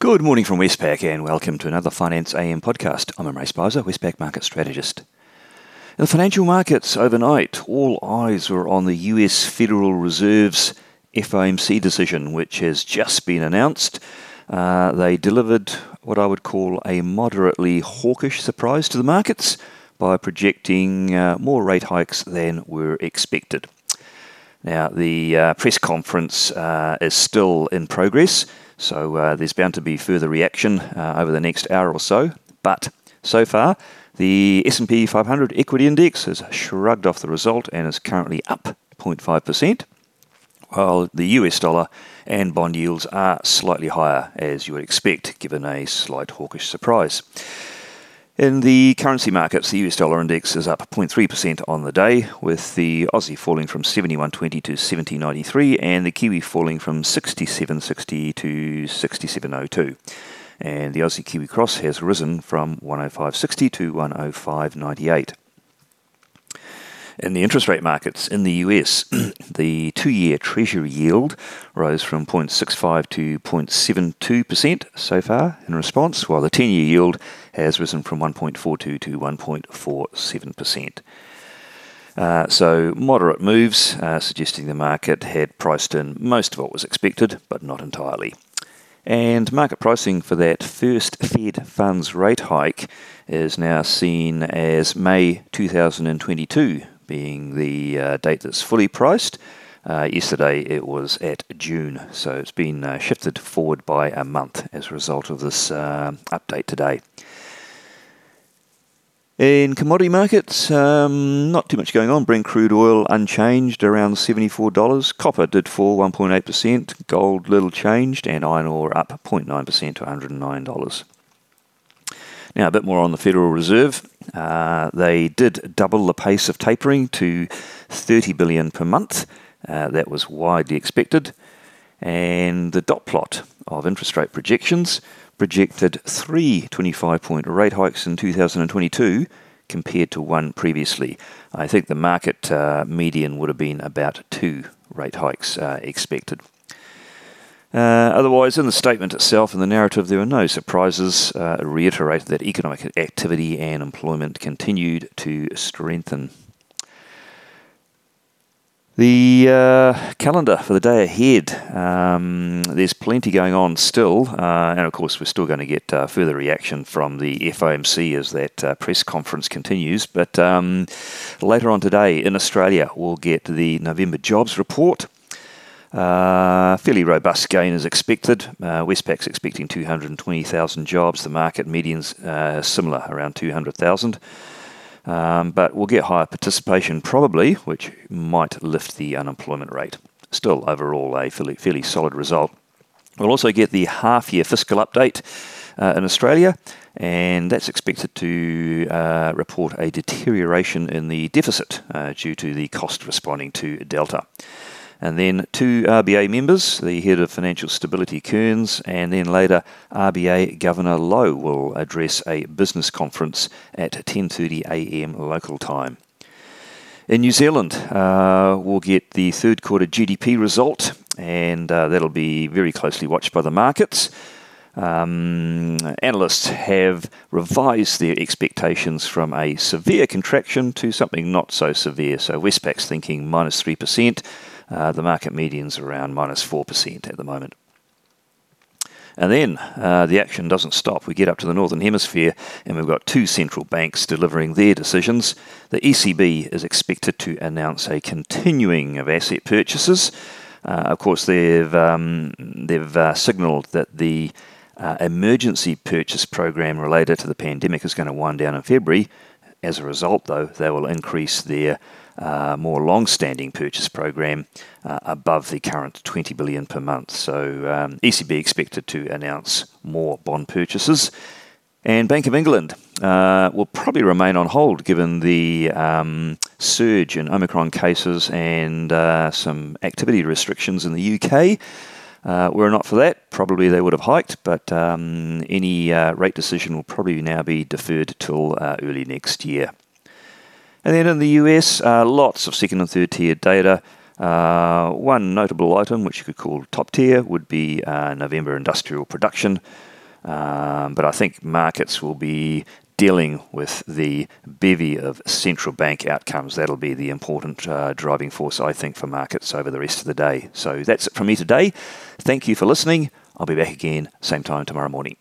Good morning from Westpac and welcome to another Finance AM podcast. I'm Imre Speizer, Westpac Market Strategist. In the financial markets overnight, all eyes were on the US Federal Reserve's FOMC decision, which has just been announced. Uh, they delivered what I would call a moderately hawkish surprise to the markets by projecting uh, more rate hikes than were expected. Now, the uh, press conference uh, is still in progress. So uh, there's bound to be further reaction uh, over the next hour or so. But so far, the S&P 500 equity index has shrugged off the result and is currently up 0.5%, while the US dollar and bond yields are slightly higher, as you would expect, given a slight hawkish surprise. In the currency markets, the US dollar index is up 0.3% on the day, with the Aussie falling from 71.20 to 70.93 and the Kiwi falling from 67.60 to 67.02. And the Aussie Kiwi Cross has risen from 105.60 to 105.98. In the interest rate markets in the US, the two year Treasury yield rose from 0.65 to 0.72% so far in response, while the 10 year yield has risen from 1.42 to 1.47%. Uh, so, moderate moves, uh, suggesting the market had priced in most of what was expected, but not entirely. And market pricing for that first Fed funds rate hike is now seen as May 2022, being the uh, date that's fully priced. Uh, yesterday it was at June, so it's been uh, shifted forward by a month as a result of this uh, update today. In commodity markets, um, not too much going on. Brent crude oil unchanged around $74. Copper did fall 1.8%. Gold little changed, and iron ore up 0.9% to $109. Now, a bit more on the Federal Reserve. Uh, they did double the pace of tapering to 30 billion per month. Uh, that was widely expected. And the dot plot of interest rate projections projected three 25 point rate hikes in 2022 compared to one previously. I think the market uh, median would have been about two rate hikes uh, expected. Uh, otherwise, in the statement itself and the narrative, there were no surprises. Uh, it reiterated that economic activity and employment continued to strengthen. The uh, calendar for the day ahead, um, there's plenty going on still, uh, and of course, we're still going to get uh, further reaction from the FOMC as that uh, press conference continues. But um, later on today in Australia, we'll get the November jobs report. Uh, fairly robust gain is expected. Uh, Westpac's expecting 220,000 jobs. The market median's uh, similar, around 200,000. Um, but we'll get higher participation probably, which might lift the unemployment rate. Still, overall, a fairly, fairly solid result. We'll also get the half year fiscal update uh, in Australia, and that's expected to uh, report a deterioration in the deficit uh, due to the cost responding to Delta. And then two RBA members, the head of financial stability Kearns, and then later RBA Governor Lowe will address a business conference at 10:30 a.m. local time. In New Zealand, uh, we'll get the third quarter GDP result, and uh, that'll be very closely watched by the markets. Um, analysts have revised their expectations from a severe contraction to something not so severe. So Westpac's thinking minus 3%. Uh, the market median's around minus 4% at the moment. And then uh, the action doesn't stop. We get up to the Northern Hemisphere and we've got two central banks delivering their decisions. The ECB is expected to announce a continuing of asset purchases. Uh, of course, they've, um, they've uh, signalled that the uh, emergency purchase program related to the pandemic is going to wind down in February. As a result, though, they will increase their uh, more long-standing purchase program uh, above the current 20 billion per month. So um, ECB expected to announce more bond purchases. And Bank of England uh, will probably remain on hold given the um, surge in Omicron cases and uh, some activity restrictions in the UK. Uh, were it not for that, probably they would have hiked, but um, any uh, rate decision will probably now be deferred till uh, early next year. And then in the US, uh, lots of second and third tier data. Uh, one notable item, which you could call top tier, would be uh, November industrial production. Um, but I think markets will be dealing with the bevy of central bank outcomes. That'll be the important uh, driving force, I think, for markets over the rest of the day. So that's it from me today. Thank you for listening. I'll be back again same time tomorrow morning.